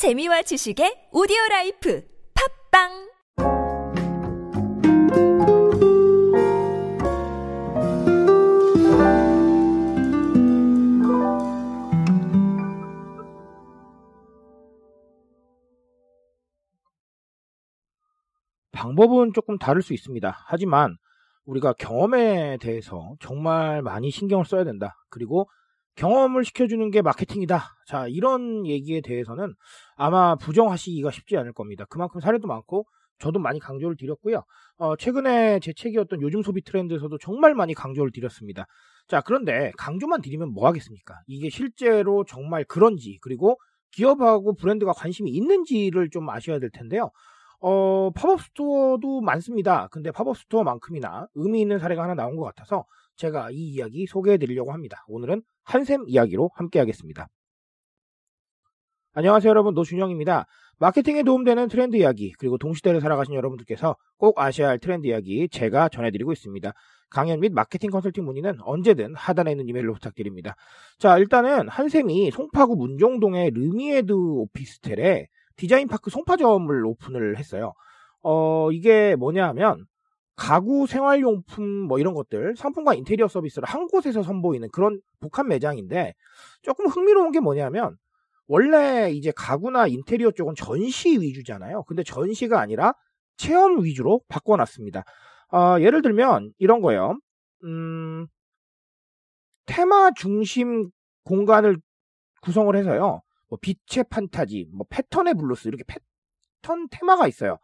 재미와 지식의 오디오 라이프 팝빵 방법은 조금 다를 수 있습니다. 하지만 우리가 경험에 대해서 정말 많이 신경을 써야 된다. 그리고 경험을 시켜주는 게 마케팅이다. 자, 이런 얘기에 대해서는 아마 부정하시기가 쉽지 않을 겁니다. 그만큼 사례도 많고, 저도 많이 강조를 드렸고요. 어, 최근에 제 책이었던 요즘 소비 트렌드에서도 정말 많이 강조를 드렸습니다. 자, 그런데 강조만 드리면 뭐 하겠습니까? 이게 실제로 정말 그런지, 그리고 기업하고 브랜드가 관심이 있는지를 좀 아셔야 될 텐데요. 어, 팝업 스토어도 많습니다. 근데 팝업 스토어만큼이나 의미 있는 사례가 하나 나온 것 같아서 제가 이 이야기 소개해 드리려고 합니다. 오늘은 한샘 이야기로 함께 하겠습니다. 안녕하세요 여러분 노준영입니다. 마케팅에 도움되는 트렌드 이야기 그리고 동시대를 살아가신 여러분들께서 꼭 아셔야 할 트렌드 이야기 제가 전해드리고 있습니다. 강연 및 마케팅 컨설팅 문의는 언제든 하단에 있는 이메일로 부탁드립니다. 자 일단은 한샘이 송파구 문정동의 르피에드 오피스텔에 디자인파크 송파점을 오픈을 했어요. 어 이게 뭐냐 하면 가구 생활용품 뭐 이런 것들 상품과 인테리어 서비스를 한 곳에서 선보이는 그런 복합 매장인데 조금 흥미로운 게 뭐냐면 원래 이제 가구나 인테리어 쪽은 전시 위주잖아요. 근데 전시가 아니라 체험 위주로 바꿔놨습니다. 어, 예를 들면 이런 거예요. 음, 테마 중심 공간을 구성을 해서요. 뭐 빛의 판타지, 뭐 패턴의 블루스 이렇게 패턴 테마가 있어요.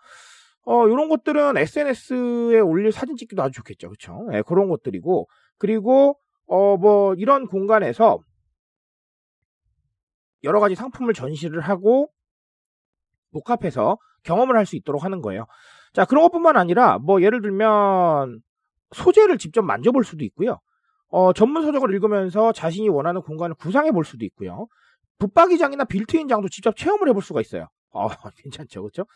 어, 이런 것들은 SNS에 올릴 사진 찍기도 아주 좋겠죠. 그쵸? 네, 그런 것들이고, 그리고, 어, 뭐, 이런 공간에서 여러 가지 상품을 전시를 하고, 복합해서 경험을 할 수 있도록 하는 거예요. 자, 그런 것뿐만 아니라, 뭐, 예를 들면, 소재를 직접 만져볼 수도 있고요. 어, 전문 서적을 읽으면서 자신이 원하는 공간을 구상해 볼 수도 있고요. 붙박이장이나 빌트인장도 직접 체험을 해볼 수가 있어요. 어, 괜찮죠, 그렇죠?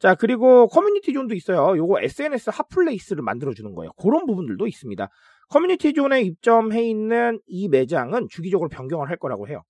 자, 그리고 커뮤니티 존도 있어요. 요거 SNS 핫플레이스를 만들어주는 거예요. 그런 부분들도 있습니다. 커뮤니티 존에 입점해 있는 이 매장은 주기적으로 변경을 할 거라고 해요.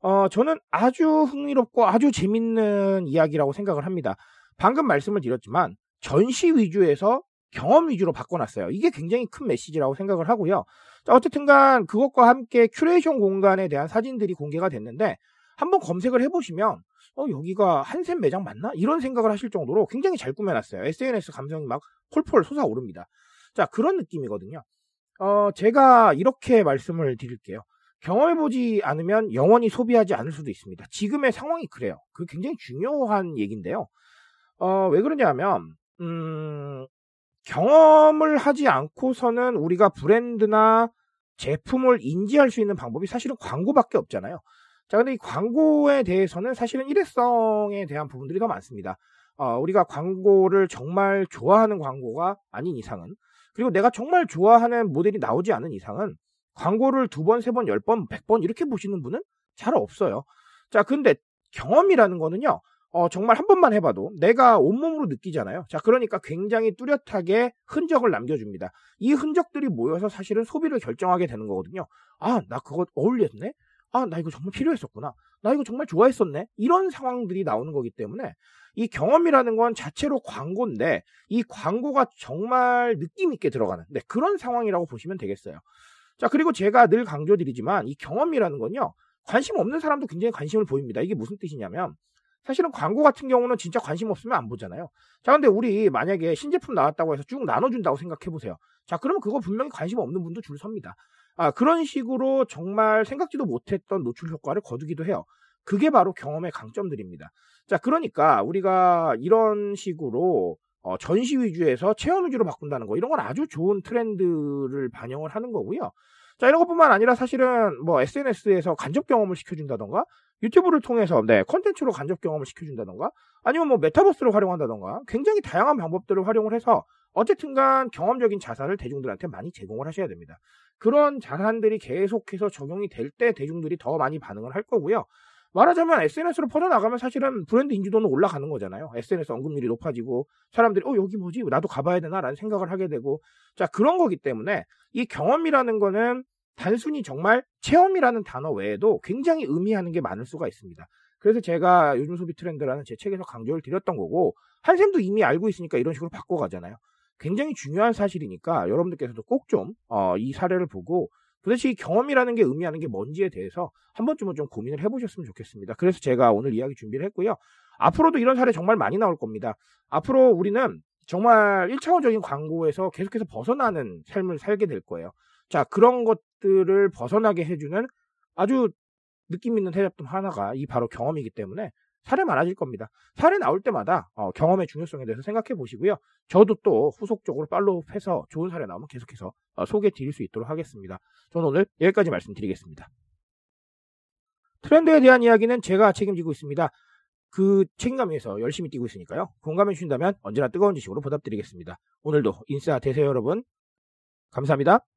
어, 저는 아주 흥미롭고 아주 재밌는 이야기라고 생각을 합니다. 방금 말씀을 드렸지만 전시 위주에서 경험 위주로 바꿔놨어요. 이게 굉장히 큰 메시지라고 생각을 하고요. 자, 어쨌든 간 그것과 함께 큐레이션 공간에 대한 사진들이 공개가 됐는데 한번 검색을 해보시면 어, 여기가 한샘 매장 맞나? 이런 생각을 하실 정도로 굉장히 잘 꾸며놨어요. SNS 감성이 막 폴폴 솟아오릅니다. 자, 그런 느낌이거든요. 어, 제가 이렇게 말씀을 드릴게요. 경험해보지 않으면 영원히 소비하지 않을 수도 있습니다. 지금의 상황이 그래요. 그게 굉장히 중요한 얘기인데요. 어, 왜 그러냐면, 음, 경험을 하지 않고서는 우리가 브랜드나 제품을 인지할 수 있는 방법이 사실은 광고밖에 없잖아요. 자, 근데 이 광고에 대해서는 사실은 일회성에 대한 부분들이 더 많습니다. 어, 우리가 광고를 정말 좋아하는 광고가 아닌 이상은, 그리고 내가 정말 좋아하는 모델이 나오지 않은 이상은, 광고를 두 번, 세 번, 열 번, 백 번 이렇게 보시는 분은 잘 없어요. 자, 근데 경험이라는 거는요, 어, 정말 한 번만 해봐도 내가 온몸으로 느끼잖아요. 자, 그러니까 굉장히 뚜렷하게 흔적을 남겨줍니다. 이 흔적들이 모여서 사실은 소비를 결정하게 되는 거거든요. 아, 나 그거 어울렸네? 아, 나 이거 정말 필요했었구나. 나 이거 정말 좋아했었네. 이런 상황들이 나오는 거기 때문에 이 경험이라는 건 자체로 광고인데 이 광고가 정말 느낌 있게 들어가는 네, 그런 상황이라고 보시면 되겠어요. 자, 그리고 제가 늘 강조드리지만 이 경험이라는 건요. 관심 없는 사람도 굉장히 관심을 보입니다. 이게 무슨 뜻이냐면 사실은 광고 같은 경우는 진짜 관심 없으면 안 보잖아요. 자, 근데 우리 만약에 신제품 나왔다고 해서 쭉 나눠준다고 생각해 보세요. 자, 그러면 그거 분명히 관심 없는 분도 줄 섭니다. 아, 그런 식으로 정말 생각지도 못했던 노출 효과를 거두기도 해요. 그게 바로 경험의 강점들입니다. 자, 그러니까 우리가 이런 식으로 어, 전시 위주에서 체험 위주로 바꾼다는 거, 이런 건 아주 좋은 트렌드를 반영을 하는 거고요. 자, 이런 것뿐만 아니라 사실은 뭐 SNS에서 간접 경험을 시켜준다던가, 유튜브를 통해서 네, 컨텐츠로 간접 경험을 시켜준다던가, 아니면 뭐 메타버스를 활용한다던가, 굉장히 다양한 방법들을 활용을 해서 어쨌든 간 경험적인 자산을 대중들한테 많이 제공을 하셔야 됩니다. 그런 자산들이 계속해서 적용이 될 때 대중들이 더 많이 반응을 할 거고요. 말하자면 SNS로 퍼져나가면 사실은 브랜드 인지도는 올라가는 거잖아요. SNS 언급률이 높아지고 사람들이 어 여기 뭐지 나도 가봐야 되나라는 생각을 하게 되고 자 그런 거기 때문에 이 경험이라는 거는 단순히 정말 체험이라는 단어 외에도 굉장히 의미하는 게 많을 수가 있습니다. 그래서 제가 요즘 소비 트렌드라는 제 책에서 강조를 드렸던 거고 한샘도 이미 알고 있으니까 이런 식으로 바꿔가잖아요. 굉장히 중요한 사실이니까 여러분들께서도 꼭 좀이 사례를 보고 도대체 이 경험이라는 게 의미하는 게 뭔지에 대해서 한 번쯤은 좀 고민을 해보셨으면 좋겠습니다. 그래서 제가 오늘 이야기 준비를 했고요. 앞으로도 이런 사례 정말 많이 나올 겁니다. 앞으로 우리는 정말 1차원적인 광고에서 계속해서 벗어나는 삶을 살게 될 거예요. 자, 그런 것 들을 벗어나게 해주는 아주 느낌 있는 대작품 하나가 이 바로 경험이기 때문에 사례 많아질 겁니다. 사례 나올 때마다 어, 경험의 중요성에 대해서 생각해 보시고요. 저도 또 후속적으로 팔로우해서 좋은 사례 나오면 계속해서 어, 소개해 드릴 수 있도록 하겠습니다. 저는 오늘 여기까지 말씀드리겠습니다. 트렌드에 대한 이야기는 제가 책임지고 있습니다. 그 책임감 에서 열심히 뛰고 있으니까요. 공감해 주신다면 언제나 뜨거운 지식으로 보답드리겠습니다. 오늘도 인싸 되세요 여러분. 감사합니다.